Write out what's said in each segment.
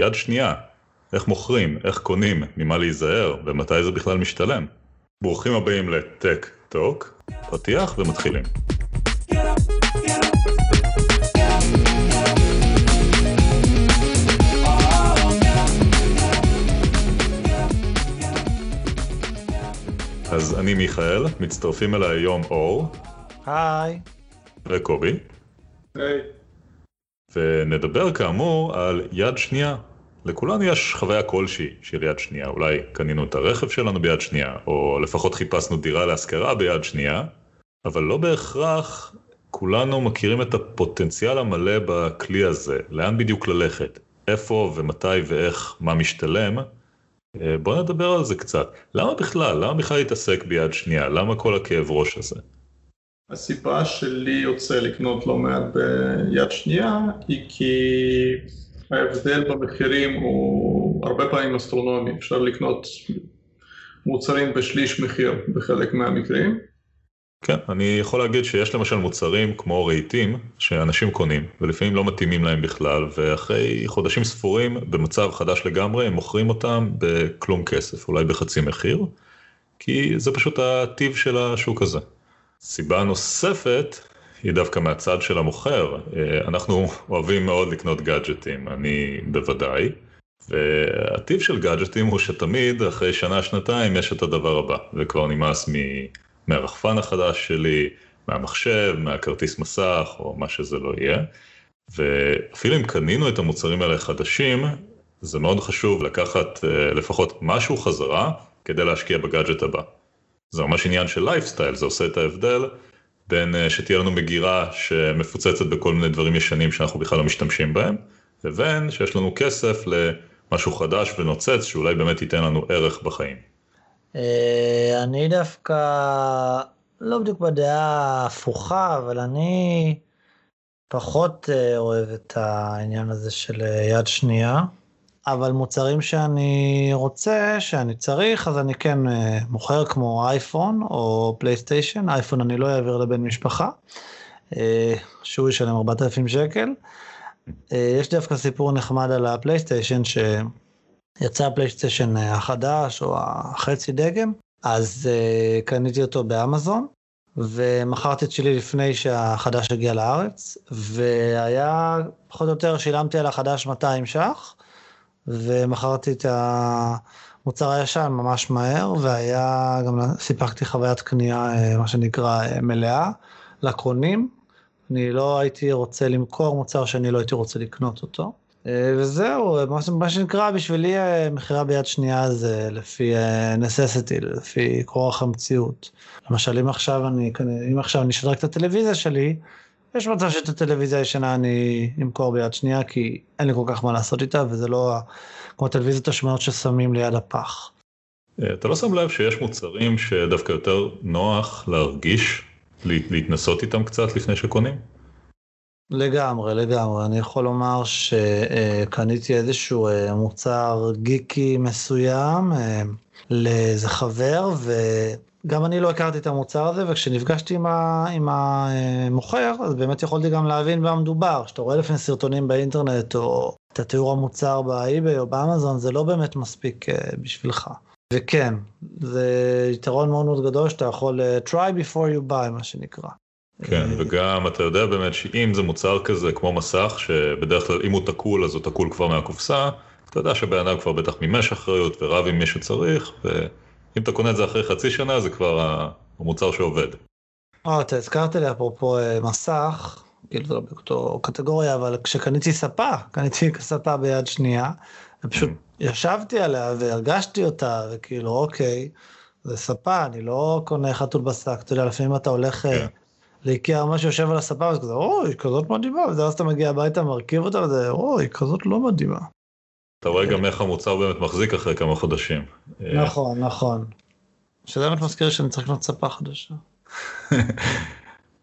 יד שנייה, איך מוכרים, איך קונים, ממה להיזהר, ומתי זה בכלל משתלם. ברוכים הבאים לטק טוק, פתיח ומתחילים. אז אני מיכאל, מצטרפים אליי היום אור. היי. וקובי. היי. ונדבר כאמור על יד שנייה. לכולנו יש חוויה כלשהי של יד שנייה, אולי קנינו את הרכב שלנו ביד שנייה, או לפחות חיפשנו דירה להשכרה ביד שנייה, אבל לא בהכרח כולנו מכירים את הפוטנציאל המלא בכלי הזה, לאן בדיוק ללכת, איפה ומתי ואיך, מה משתלם. אה, בוא נדבר על זה קצת. למה בכלל? למה בכלל להתעסק ביד שנייה? למה כל הכאב ראש הזה? הסיבה שלי יוצא לקנות לא מעט ביד שנייה היא כי ההבדל במחירים הוא הרבה פעמים אסטרונומי, אפשר לקנות מוצרים בשליש מחיר בחלק מהמקרים. כן, אני יכול להגיד שיש למשל מוצרים כמו רהיטים שאנשים קונים ולפעמים לא מתאימים להם בכלל ואחרי חודשים ספורים במצב חדש לגמרי הם מוכרים אותם בכלום כסף, אולי בחצי מחיר, כי זה פשוט הטיב של השוק הזה. סיבה נוספת היא דווקא מהצד של המוכר. אה, אנחנו אוהבים מאוד לקנות גאדג'טים, אני בוודאי. והטיב של גאדג'טים הוא שתמיד אחרי שנה-שנתיים יש את הדבר הבא, וכבר נמאס מ... מהרחפן החדש שלי, מהמחשב, מהכרטיס מסך, או מה שזה לא יהיה. ואפילו אם קנינו את המוצרים האלה חדשים, זה מאוד חשוב לקחת אה, לפחות משהו חזרה כדי להשקיע בגאדג'ט הבא. זה ממש עניין של לייפסטייל, זה עושה את ההבדל בין אה, שתהיה לנו מגירה שמפוצצת בכל מיני דברים ישנים שאנחנו בכלל לא משתמשים בהם, לבין שיש לנו כסף למשהו חדש ונוצץ שאולי באמת ייתן לנו ערך בחיים. אה, אני דווקא לא בדיוק בדעה הפוכה, אבל אני פחות אה, אוהב את העניין הזה של יד שנייה. אבל מוצרים שאני רוצה, שאני צריך, אז אני כן אה, מוכר כמו אייפון או פלייסטיישן, אייפון אני לא אעביר לבן משפחה, אה, שהוא ישלם 4,000 שקל. אה, יש דווקא סיפור נחמד על הפלייסטיישן, שיצא הפלייסטיישן החדש או החצי דגם, אז קניתי אותו באמזון, ומכרתי את שלי לפני שהחדש הגיע לארץ, והיה, פחות או יותר, שילמתי על החדש 200 ש"ח. ומכרתי את המוצר הישן ממש מהר, והיה, גם סיפקתי חוויית קנייה, אה, מה שנקרא, אה, מלאה, לקונים. אני לא הייתי רוצה למכור מוצר שאני לא הייתי רוצה לקנות אותו. אה, וזהו, מה שנקרא בשבילי מכירה ביד שנייה זה לפי necessity, לפי כורח המציאות. למשל, אם עכשיו אני, אם עכשיו אני אשדרג את הטלוויזיה שלי, יש מצב שאת הטלוויזיה הישנה אני אמכור ביד שנייה, כי אין לי כל כך מה לעשות איתה, וזה לא כמו הטלוויזיות השמנות ששמים ליד הפח. אה, אתה לא שם לב שיש מוצרים שדווקא יותר נוח להרגיש, להתנסות איתם קצת לפני שקונים? לגמרי, לגמרי. אני יכול לומר שקניתי איזשהו אה, מוצר גיקי מסוים אה, לאיזה חבר, ו... גם אני לא הכרתי את המוצר הזה, וכשנפגשתי עם, ה, עם המוכר, אז באמת יכולתי גם להבין במה מדובר. כשאתה רואה לפני סרטונים באינטרנט, או את התיאור המוצר באי-ביי או באמזון, זה לא באמת מספיק uh, בשבילך. וכן, זה יתרון מאוד מאוד גדול שאתה יכול uh, try before you buy, מה שנקרא. כן, וגם אתה יודע באמת שאם זה מוצר כזה כמו מסך, שבדרך כלל אם הוא תקול אז הוא תקול כבר מהקופסה, אתה יודע שבן אדם כבר בטח מימש אחריות ורב עם מי שצריך, ו... אם אתה קונה את זה אחרי חצי שנה, זה כבר המוצר שעובד. אה, אתה הזכרת לי אפרופו אה, מסך, כאילו זה לא באותו קטגוריה, אבל כשקניתי ספה, קניתי ספה ביד שנייה, ופשוט mm. ישבתי עליה והרגשתי אותה, וכאילו, אוקיי, זה ספה, אני לא קונה חתול בשק, אתה יודע, לפעמים אתה הולך אה, כן. לאיקאה, ממש יושב על הספה, וזה כזה, אוי, כזאת מדהימה, ואז אתה מגיע הביתה, מרכיב אותה, וזה, אוי, כזאת לא מדהימה. אתה רואה גם איך המוצר באמת מחזיק אחרי כמה חודשים. נכון, נכון. שזה באמת מזכיר שאני צריך לקנות ספה חדשה.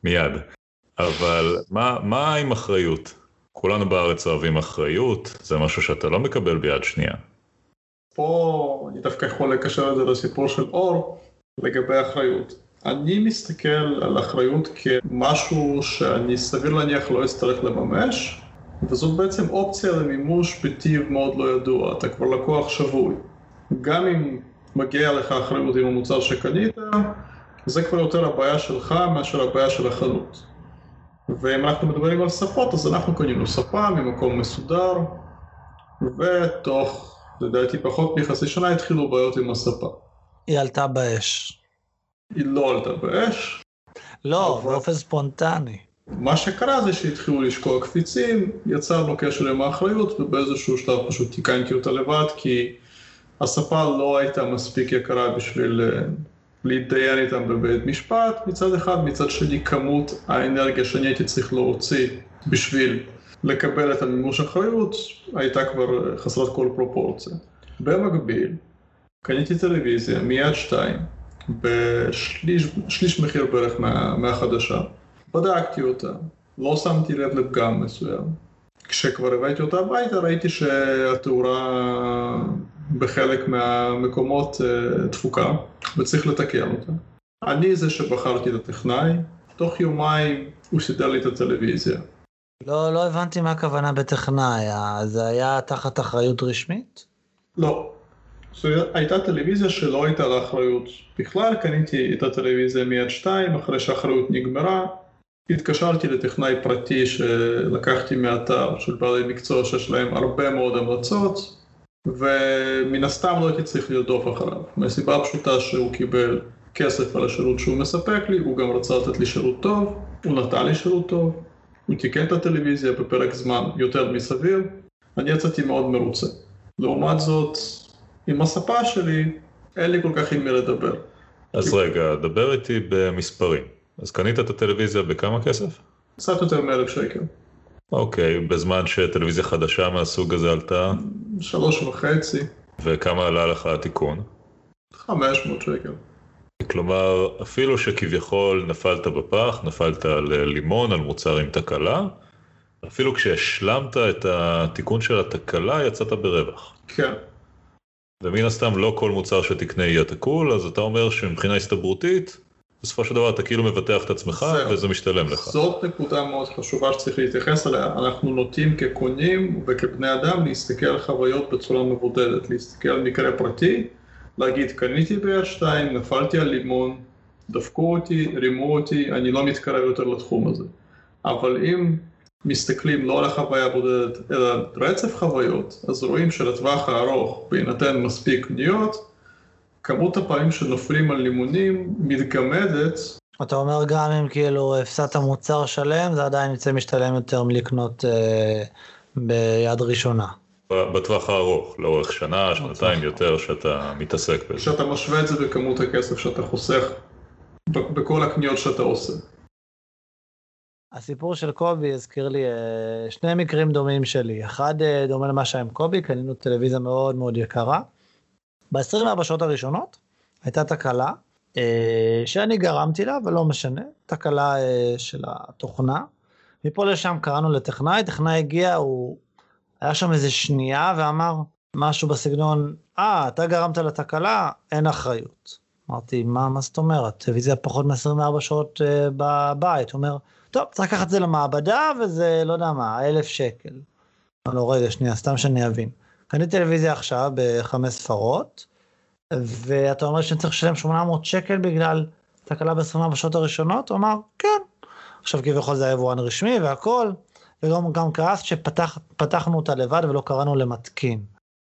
מיד. אבל מה, מה עם אחריות? כולנו בארץ אוהבים אחריות, זה משהו שאתה לא מקבל ביד שנייה. פה אני דווקא יכול לקשר את זה לסיפור של אור לגבי אחריות. אני מסתכל על אחריות כמשהו שאני סביר להניח לא אצטרך לממש, וזאת בעצם אופציה למימוש בטיב מאוד לא ידוע, אתה כבר לקוח שבוי. גם אם מגיע לך אחריות עם המוצר שקנית, זה כבר יותר הבעיה שלך מאשר הבעיה של החנות. ואם אנחנו מדברים על ספות, אז אנחנו קנינו ספה ממקום מסודר, ותוך, לדעתי, פחות מחצי שנה התחילו בעיות עם הספה. היא עלתה באש. היא לא עלתה באש. לא, אבל... באופן ספונטני. מה שקרה זה שהתחילו לשקוע קפיצים, יצרנו קשר עם האחריות, ובאיזשהו שלב פשוט תיקנתי אותה לבד, כי הספה לא הייתה מספיק יקרה בשביל אה, להתדיין איתם בבית משפט מצד אחד, מצד שני כמות האנרגיה שאני הייתי צריך להוציא בשביל לקבל את המימוש אחריות הייתה כבר חסרת כל פרופורציה. במקביל, קניתי טלוויזיה מיד שתיים, בשליש מחיר בערך מה, מהחדשה. בדקתי אותה, לא שמתי לב לפגם מסוים. כשכבר הבאתי אותה הביתה ראיתי שהתאורה בחלק מהמקומות אה, דפוקה וצריך לתקן אותה. אני זה שבחרתי את הטכנאי, תוך יומיים הוא סידר לי את הטלוויזיה. לא, לא הבנתי מה הכוונה בטכנאי, זה היה תחת אחריות רשמית? לא. זו הייתה טלוויזיה שלא הייתה לאחריות בכלל, קניתי את הטלוויזיה מיד שתיים, אחרי שהאחריות נגמרה, התקשרתי לטכנאי פרטי שלקחתי מאתר של בעלי מקצוע שיש להם הרבה מאוד המלצות, ומן הסתם לא הייתי צריך לרדוף אחריו, מהסיבה הפשוטה שהוא קיבל כסף על השירות שהוא מספק לי, הוא גם רצה לתת לי שירות טוב, הוא נתן לי שירות טוב, הוא תיקן את הטלוויזיה בפרק זמן יותר מסביר, אני יצאתי מאוד מרוצה. לעומת זאת, עם הספה שלי, אין לי כל כך עם מי לדבר. אז רגע, דבר איתי במספרים. אז קנית את הטלוויזיה בכמה כסף? קצת יותר מאלף שקל. אוקיי, בזמן שטלוויזיה חדשה מהסוג הזה עלתה? שלוש וחצי. וכמה עלה לך התיקון? חמש מאות שקל. כלומר, אפילו שכביכול נפלת בפח, נפלת על לימון, על מוצר עם תקלה, אפילו כשהשלמת את התיקון של התקלה, יצאת ברווח. כן. ומן הסתם לא כל מוצר שתקנה יהיה תקול, אז אתה אומר שמבחינה הסתברותית, בסופו של דבר אתה כאילו מבטח את עצמך זה, וזה משתלם לך. זאת נקודה מאוד חשובה שצריך להתייחס אליה. אנחנו נוטים כקונים וכבני אדם להסתכל על חוויות בצורה מבודדת, להסתכל על מקרה פרטי, להגיד קניתי ביד שתיים, נפלתי על לימון, דפקו אותי, רימו אותי, אני לא מתקרב יותר לתחום הזה. אבל אם מסתכלים לא על החוויה הבודדת, אלא על רצף חוויות, אז רואים שלטווח הארוך, בהינתן מספיק קניות, כמות הפעמים שנופלים על לימונים מתגמדת. אתה אומר גם אם כאילו הפסדת מוצר שלם, זה עדיין יצא משתלם יותר מלקנות אה, ביד ראשונה. בטווח הארוך, לאורך שנה, שנתיים יותר, שאתה מתעסק בזה. כשאתה משווה את זה בכמות הכסף שאתה חוסך בכל הקניות שאתה עושה. הסיפור של קובי הזכיר לי אה, שני מקרים דומים שלי. אחד אה, דומה למה שהיה עם קובי, קנינו טלוויזיה מאוד מאוד יקרה. ב-24 שעות הראשונות הייתה תקלה אה, שאני גרמתי לה, אבל לא משנה, תקלה של התוכנה. מפה לשם קראנו לטכנאי, טכנאי הגיע, הוא היה שם איזה שנייה ואמר משהו בסגנון, אה, ah, אתה גרמת לתקלה, אין אחריות. אמרתי, מה, מה זאת אומרת? טלוויזיה פחות מ-24 שעות uh, בבית. הוא אומר, טוב, צריך לקחת את זה למעבדה, וזה, לא יודע מה, אלף שקל. לא, רגע, שנייה, סתם שאני אבין. קניתי טלוויזיה עכשיו בחמש ספרות, ואתה אומר שאני צריך לשלם 800 שקל בגלל תקלה ב-24 שעות הראשונות? הוא אמר, כן. עכשיו כביכול זה היה יבואן רשמי והכל, וגם גם כעס שפתחנו אותה לבד ולא קראנו למתקין.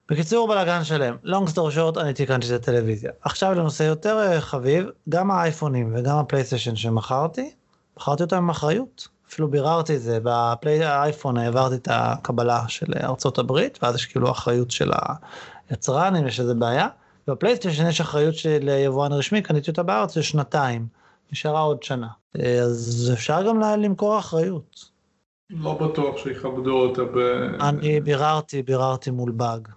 בקיצור בלאגן שלם, long story short אני תיקנתי את הטלוויזיה. עכשיו לנושא יותר אה, חביב, גם האייפונים וגם הפלייסטיישן שמכרתי, בחרתי אותם עם אחריות. אפילו ביררתי את זה, באייפון העברתי את הקבלה של ארצות הברית, ואז יש כאילו אחריות של היצרן, אם יש איזה בעיה. בפלייסטיישן יש אחריות של יבואן רשמי, קניתי אותה בארץ לשנתיים, נשארה עוד שנה. אז אפשר גם למכור אחריות. לא בטוח שיכבדו אותה ב... אני ביררתי, ביררתי מול באג.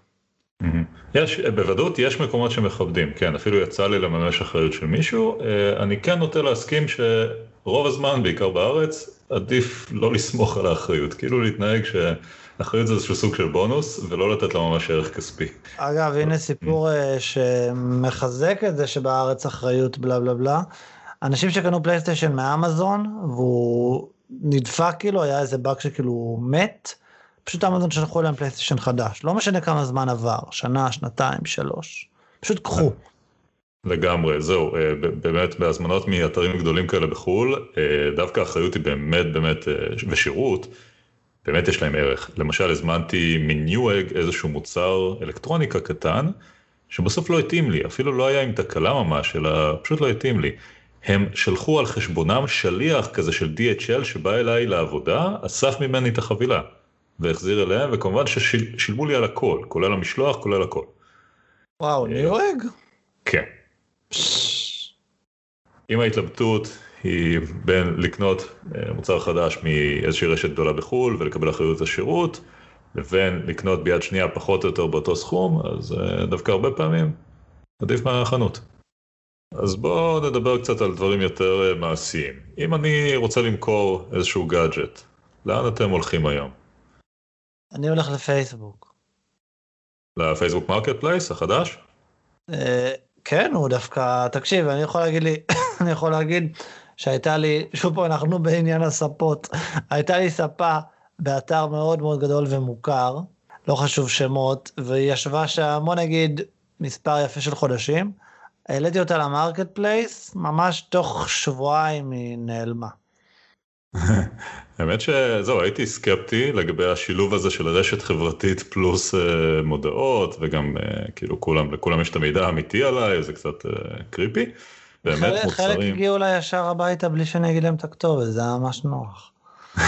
יש, בוודאות יש מקומות שמכבדים, כן, אפילו יצא לי לממש אחריות של מישהו, אה, אני כן נוטה להסכים שרוב הזמן, בעיקר בארץ, עדיף לא לסמוך על האחריות, כאילו להתנהג שאחריות זה איזשהו סוג של בונוס, ולא לתת לה ממש ערך כספי. אגב, הנה סיפור אה, שמחזק את זה שבארץ אחריות בלה בלה בלה. אנשים שקנו פלייסטיישן מאמזון, והוא נדפק כאילו, היה איזה באג שכאילו מת, פשוט אמזון שלחו להם פלייסטיישן חדש, לא משנה כמה זמן עבר, שנה, שנתיים, שלוש, פשוט קחו. לגמרי, זהו, אה, באמת בהזמנות מאתרים גדולים כאלה בחו"ל, אה, דווקא האחריות היא באמת באמת, אה, ושירות, באמת יש להם ערך. למשל הזמנתי מניואג איזשהו מוצר אלקטרוניקה קטן, שבסוף לא התאים לי, אפילו לא היה עם תקלה ממש, אלא פשוט לא התאים לי. הם שלחו על חשבונם שליח כזה של DHL שבא אליי לעבודה, אסף ממני את החבילה, והחזיר אליהם, וכמובן ששילמו לי על הכל, כולל המשלוח, כולל הכל. וואו, ניואג? כן. אם ההתלבטות היא בין לקנות אה, מוצר חדש מאיזושהי רשת גדולה בחו"ל ולקבל אחריות השירות, לבין לקנות ביד שנייה פחות או יותר באותו סכום, אז אה, דווקא הרבה פעמים עדיף מהחנות. אז בואו נדבר קצת על דברים יותר אה, מעשיים. אם אני רוצה למכור איזשהו גאדג'ט, לאן אתם הולכים היום? אני הולך לפייסבוק. לפייסבוק Marketplace החדש? כן, הוא דווקא, תקשיב, אני יכול להגיד לי, אני יכול להגיד שהייתה לי, שוב פה אנחנו בעניין הספות, הייתה לי ספה באתר מאוד מאוד גדול ומוכר, לא חשוב שמות, והיא ישבה שם, בוא נגיד, מספר יפה של חודשים. העליתי אותה ל Marketplace, ממש תוך שבועיים היא נעלמה. האמת שזהו, הייתי סקפטי לגבי השילוב הזה של רשת חברתית פלוס אה, מודעות, וגם אה, כאילו כולם, לכולם יש את המידע האמיתי עליי, זה קצת אה, קריפי. באמת חלק, מוצרים... חלק הגיעו אליי ישר הביתה בלי שאני אגיד להם את הכתובת, זה היה ממש נוח.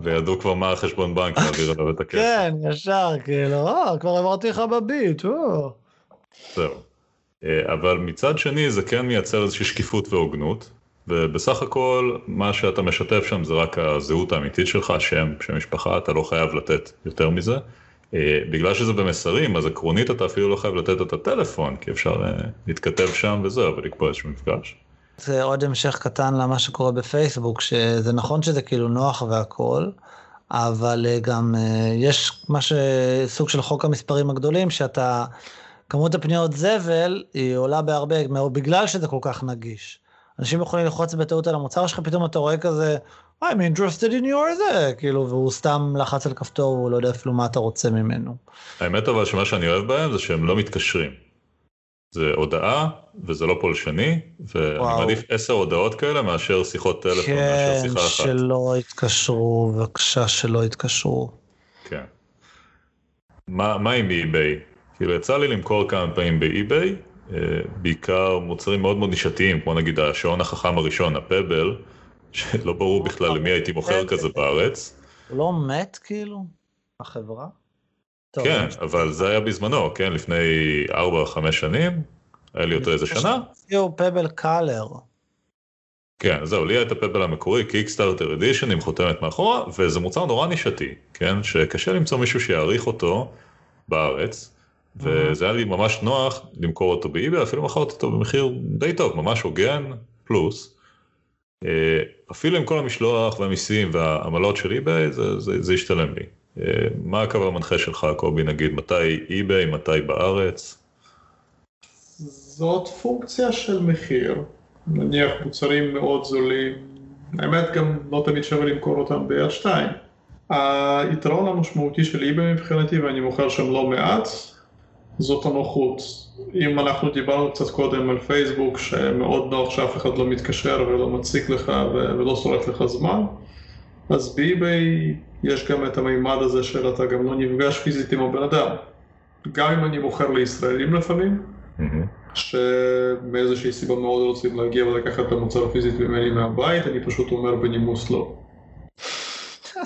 וידעו כבר מה החשבון בנק להעביר עליו את הכסף. כן, ישר, כאילו, אה, כבר העברתי לך בביט, או. זהו. אבל מצד שני זה כן מייצר איזושהי שקיפות והוגנות, ובסך הכל מה שאתה משתף שם זה רק הזהות האמיתית שלך, שם, שם משפחה, אתה לא חייב לתת יותר מזה. אה, בגלל שזה במסרים, אז עקרונית אתה אפילו לא חייב לתת את הטלפון, כי אפשר אה, להתכתב שם וזהו, ולקבוע איזשהו מפגש. זה עוד המשך קטן למה שקורה בפייסבוק, שזה נכון שזה כאילו נוח והכל, אבל אה, גם יש מה שסוג של חוק המספרים הגדולים, שאתה, כמות הפניות זבל היא עולה בהרבה, בגלל שזה כל כך נגיש. אנשים יכולים ללחוץ בטעות על המוצר שלך, פתאום אתה רואה כזה, I'm interested in your זה, כאילו, והוא סתם לחץ על כפתור, הוא לא יודע אפילו מה אתה רוצה ממנו. האמת אבל שמה שאני אוהב בהם זה שהם לא מתקשרים. זה הודעה, וזה לא פולשני, ואני וואו. מעדיף עשר הודעות כאלה מאשר שיחות טלפון, כן, מאשר שיחה אחת. כן, שלא יתקשרו, בבקשה שלא יתקשרו. כן. מה, מה עם אי-ביי? כאילו יצא לי למכור כמה פעמים באי-ביי, בעיקר מוצרים מאוד מאוד נישתיים, כמו נגיד השעון החכם הראשון, הפבל, שלא ברור בכלל למי הייתי מוכר כזה בארץ. הוא לא מת כאילו? החברה? כן, אבל זה היה בזמנו, כן, לפני 4-5 שנים, היה לי אותו איזה שנה. הציעו פבל קאלר. כן, זהו, לי היה את הפבל המקורי, קיקסטארטר אדישן עם חותמת מאחורה, וזה מוצר נורא נישתי, כן, שקשה למצוא מישהו שיעריך אותו בארץ. וזה היה לי ממש נוח למכור אותו באיבי, אפילו מכרתי אותו במחיר די טוב, ממש הוגן, פלוס. אה, אפילו עם כל המשלוח והמיסים והעמלות של איבי, זה, זה, זה השתלם לי. אה, מה הקו המנחה שלך, קובי, נגיד, מתי איבי, מתי בארץ? זאת פונקציה של מחיר. נניח מוצרים מאוד זולים, האמת גם לא תמיד שווה למכור אותם ביד שתיים. היתרון המשמעותי של איבי מבחינתי, ואני מוכר שם לא מעט, זאת הנוחות. אם אנחנו דיברנו קצת קודם על פייסבוק, שמאוד נוח שאף אחד לא מתקשר ולא מציק לך ולא שורף לך זמן, אז באי-ביי יש גם את המימד הזה של אתה גם לא נפגש פיזית עם הבן אדם. גם אם אני מוכר לישראלים לפעמים, mm-hmm. שמאיזושהי סיבה מאוד רוצים להגיע ולקחת את המוצר פיזית ממני מהבית, אני פשוט אומר בנימוס לא.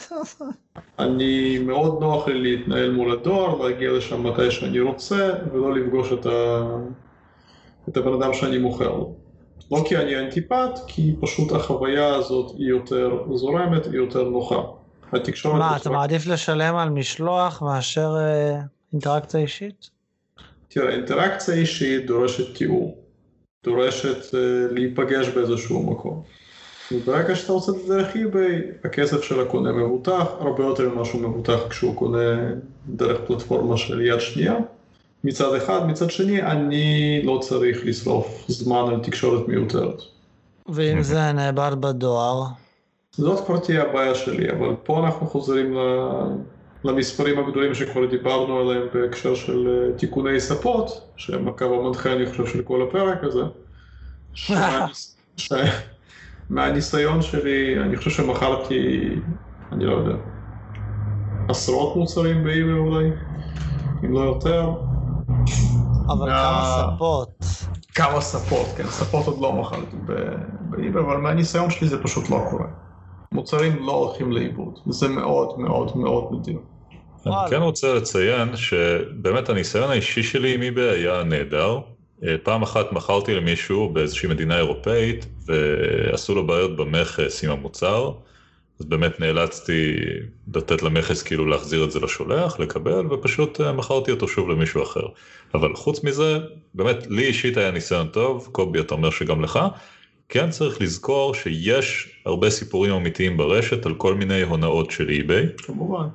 אני מאוד נוח לי להתנהל מול הדואר, להגיע לשם מתי שאני רוצה, ולא לפגוש את, ה... את הבן אדם שאני מוכר לו. לא כי אני אנטיפט, כי פשוט החוויה הזאת היא יותר זורמת, היא יותר נוחה. התקשורת... מה, אתה מעדיף לשלם על משלוח מאשר אה, אינטראקציה אישית? תראה, אינטראקציה אישית דורשת תיאור, דורשת אה, להיפגש באיזשהו מקום. וברגע שאתה עושה את זה דרך eBay, הכסף של הקונה מבוטח, הרבה יותר ממה שהוא מבוטח כשהוא קונה דרך פלטפורמה של יד שנייה. מצד אחד, מצד שני, אני לא צריך לשרוף זמן על תקשורת מיותרת. ואם זה נאבד בדואר? זאת כבר תהיה הבעיה שלי, אבל פה אנחנו חוזרים למספרים הגדולים שכבר דיברנו עליהם בהקשר של אה, תיקוני ספות, שהם הקו המנחה אני חושב של כל הפרק הזה. מהניסיון שלי, אני חושב שמכרתי, אני לא יודע, עשרות מוצרים באימא אולי, אם לא יותר. אבל כמה ספות. כמה ספות, כן, ספות עוד לא מכרתי באימא, אבל מהניסיון שלי זה פשוט לא קורה. מוצרים לא הולכים לאיבוד, זה מאוד מאוד מאוד נדיר. אני כן רוצה לציין שבאמת הניסיון האישי שלי עם eBay היה נהדר. אה, פעם אחת מכרתי למישהו באיזושהי מדינה אירופאית ועשו לו בעיות במכס עם המוצר, אז באמת נאלצתי לתת למכס כאילו להחזיר את זה לשולח, לקבל, ופשוט אה, מכרתי אותו שוב למישהו אחר. אבל חוץ מזה, באמת לי אישית היה ניסיון טוב, קובי אתה אומר שגם לך, כן צריך לזכור שיש הרבה סיפורים אמיתיים ברשת על כל מיני הונאות של אי-ביי. כמובן.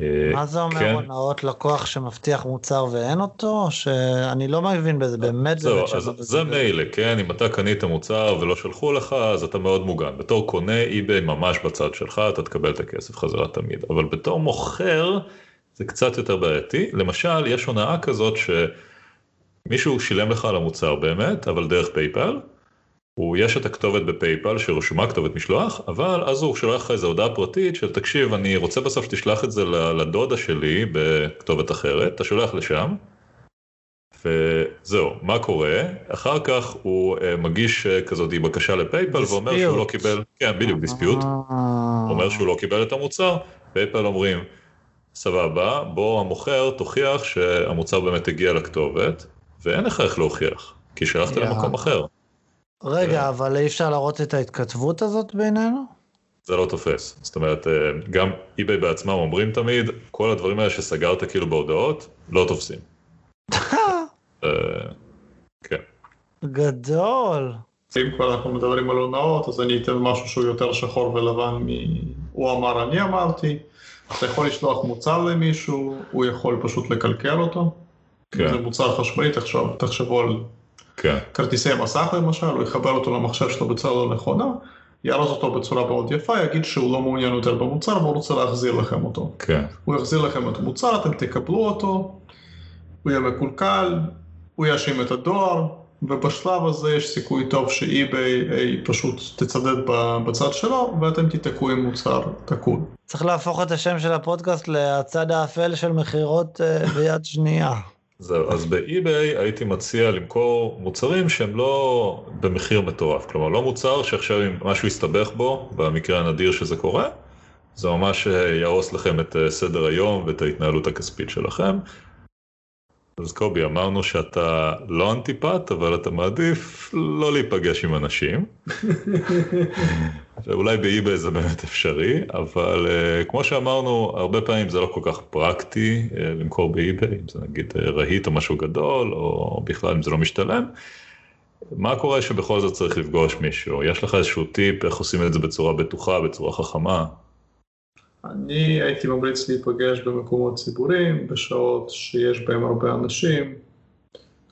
אה, מה זה אומר כן. הונאות לקוח שמבטיח מוצר ואין אותו? שאני לא מבין בזה, באמת זה... זהו, אז זה מילא, כן, אם אתה קנית מוצר ולא שלחו לך, אז אתה מאוד מוגן. בתור קונה אי-ביי ממש בצד שלך, אתה תקבל את הכסף חזרה תמיד. אבל בתור מוכר, זה קצת יותר בעייתי. למשל, יש הונאה כזאת שמישהו שילם לך על המוצר באמת, אבל דרך PayPal, הוא יש את הכתובת ב PayPal שרשומה כתובת משלוח, אבל אז הוא שולח לך איזה הודעה פרטית של תקשיב אני רוצה בסוף שתשלח את זה לדודה שלי בכתובת אחרת, אתה שולח לשם. וזהו, מה קורה? אחר כך הוא אה, מגיש אה, כזאת בקשה ל PayPal ואומר שהוא לא קיבל, כן בדיוק dispute, הוא אומר שהוא לא קיבל את המוצר, פייפל אומרים סבבה, בוא המוכר תוכיח שהמוצר באמת הגיע לכתובת, ואין לך איך להוכיח, כי שלחת למקום אחר. רגע, אה. אבל אי אפשר להראות את ההתכתבות הזאת בינינו? זה לא תופס. זאת אומרת, אה, גם eBay בעצמם אומרים תמיד, כל הדברים האלה שסגרת כאילו בהודעות, לא תופסים. אה, כן. גדול. אם כבר אנחנו מדברים על הונאות, אז אני אתן משהו שהוא יותר שחור ולבן מ... הוא אמר, אני אמרתי. אתה יכול לשלוח מוצר למישהו, הוא יכול פשוט לקלקל אותו. כן. זה מוצר חשמלי, תחשבו על כן. כרטיסי מסך למשל, הוא יחבר אותו למחשב שלו בצורה לא נכונה, יארוז אותו בצורה מאוד יפה, יגיד שהוא לא מעוניין יותר במוצר והוא רוצה להחזיר לכם אותו. כן. הוא יחזיר לכם את המוצר, אתם תקבלו אותו, הוא יהיה מקולקל, הוא יאשים את הדואר, ובשלב הזה יש סיכוי טוב שאי-ביי פשוט תצדד בצד שלו, ואתם תיתקעו עם מוצר תקול. צריך להפוך את השם של הפודקאסט לצד האפל של מכירות אה, ביד שנייה. זהו, אז באי-ביי הייתי מציע למכור מוצרים שהם לא במחיר מטורף, כלומר לא מוצר שעכשיו אם משהו יסתבך בו, במקרה הנדיר שזה קורה, זה ממש אה, יהרוס לכם את אה, סדר היום ואת ההתנהלות הכספית שלכם. אז קובי, אמרנו שאתה לא אנטיפט, אבל אתה מעדיף לא להיפגש עם אנשים. ואולי באי-ביי זה באמת אפשרי, אבל uh, כמו שאמרנו, הרבה פעמים זה לא כל כך פרקטי uh, למכור באי-ביי, אם זה נגיד uh, רהיט או משהו גדול, או בכלל אם זה לא משתלם. מה קורה שבכל זאת צריך לפגוש מישהו? יש לך איזשהו טיפ איך עושים את זה בצורה בטוחה, בצורה חכמה? אני הייתי ממליץ להיפגש במקומות ציבוריים, בשעות שיש בהם הרבה אנשים,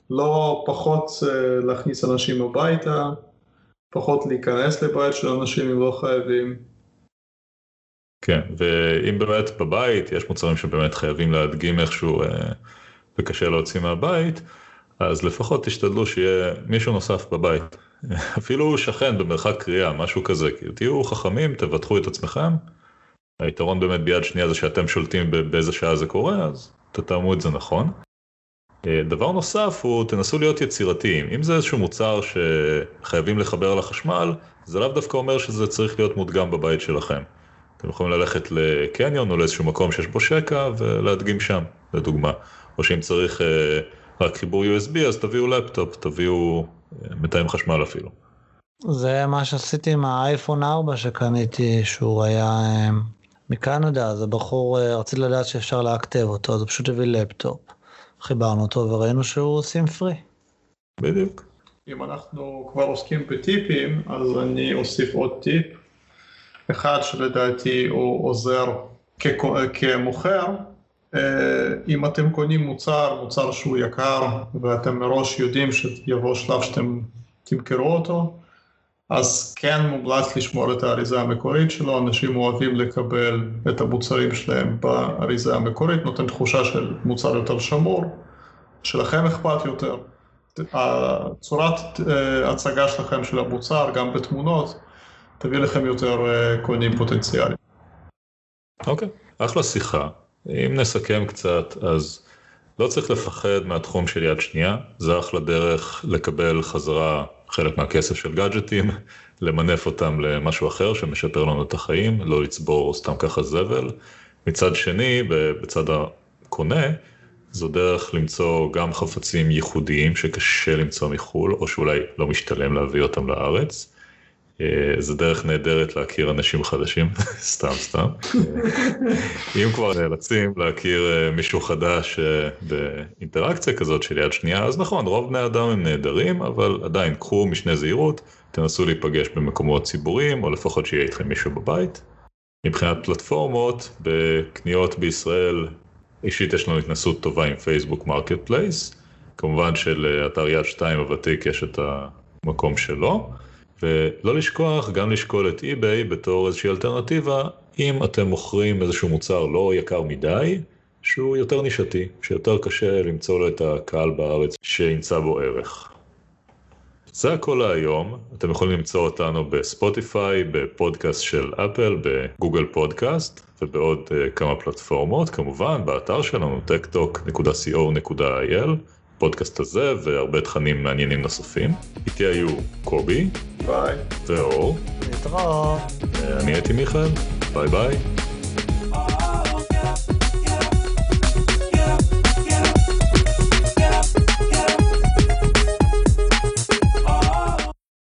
לא פחות להכניס אנשים הביתה, פחות להיכנס לבית של אנשים אם לא חייבים. כן, ואם באמת בבית יש מוצרים שבאמת חייבים להדגים איכשהו אה, וקשה להוציא מהבית, אז לפחות תשתדלו שיהיה מישהו נוסף בבית. אפילו שכן במרחק קריאה, משהו כזה, כאילו תהיו חכמים, תבטחו את עצמכם. היתרון באמת ביד שנייה זה שאתם שולטים באיזה שעה זה קורה, אז תתאמו את זה נכון. אה, דבר נוסף הוא תנסו להיות יצירתיים. אם זה איזשהו מוצר שחייבים לחבר לחשמל, זה לאו דווקא אומר שזה צריך להיות מודגם בבית שלכם. אתם יכולים ללכת לקניון או לאיזשהו מקום שיש בו שקע ולהדגים שם, לדוגמה. או שאם צריך אה, רק חיבור USB אז תביאו לפטופ, תביאו אה, מתאם חשמל אפילו. זה מה שעשיתי עם האייפון 4 שקניתי, שהוא היה מקנדה, אז הבחור, רציתי לדעת שאפשר להכתב אותו, אז הוא פשוט הביא לפטופ. חיברנו אותו וראינו שהוא סים פרי. בדיוק. אם אנחנו כבר עוסקים בטיפים, אז אני אוסיף עוד טיפ. אחד שלדעתי הוא עוזר כמוכר, אה, אם אתם קונים מוצר, מוצר שהוא יקר, ואתם מראש יודעים שיבוא שלב שאתם תמכרו אותו, אז כן מומלץ לשמור את האריזה המקורית שלו, אנשים אוהבים לקבל את המוצרים שלהם באריזה המקורית, נותן תחושה של מוצר יותר שמור, שלכם אכפת יותר. הצורת אה, הצגה שלכם של המוצר, גם בתמונות, תביא לכם יותר אה, קונים פוטנציאליים. אוקיי, okay. אחלה שיחה. אם נסכם קצת, אז לא צריך לפחד מהתחום של יד שנייה, זה אחלה דרך לקבל חזרה חלק מהכסף של גאדג'טים, למנף אותם למשהו אחר שמשפר לנו את החיים, לא לצבור סתם ככה זבל. מצד שני, בצד הקונה, זו דרך למצוא גם חפצים ייחודיים שקשה למצוא מחו"ל, או שאולי לא משתלם להביא אותם לארץ. אה, זה דרך נהדרת להכיר אנשים חדשים, סתם סתם. אם כבר נאלצים להכיר אה, מישהו חדש אה, באינטראקציה כזאת של יד שנייה, אז נכון, רוב בני אדם הם נהדרים, אבל עדיין קחו משנה זהירות, תנסו להיפגש במקומות ציבוריים, או לפחות שיהיה איתכם מישהו בבית. מבחינת פלטפורמות, בקניות בישראל, אישית יש לנו התנסות טובה עם פייסבוק Marketplace, כמובן שלאתר יד שתיים הוותיק יש את המקום שלו. ולא לשכוח גם לשקול את eBay בתור איזושהי אלטרנטיבה, אם אתם מוכרים איזשהו מוצר לא יקר מדי, שהוא יותר נישתי, שיותר קשה למצוא לו את הקהל בארץ שימצא בו ערך. זה הכל להיום, אתם יכולים למצוא אותנו בספוטיפיי, בפודקאסט של אפל, בגוגל פודקאסט ובעוד אה, כמה פלטפורמות, כמובן באתר שלנו techtalk.co.il. הפודקאסט הזה והרבה תכנים מעניינים נוספים. איתי היו קובי, ביי, ואור, להתראות. אני הייתי מיכאל, ביי ביי.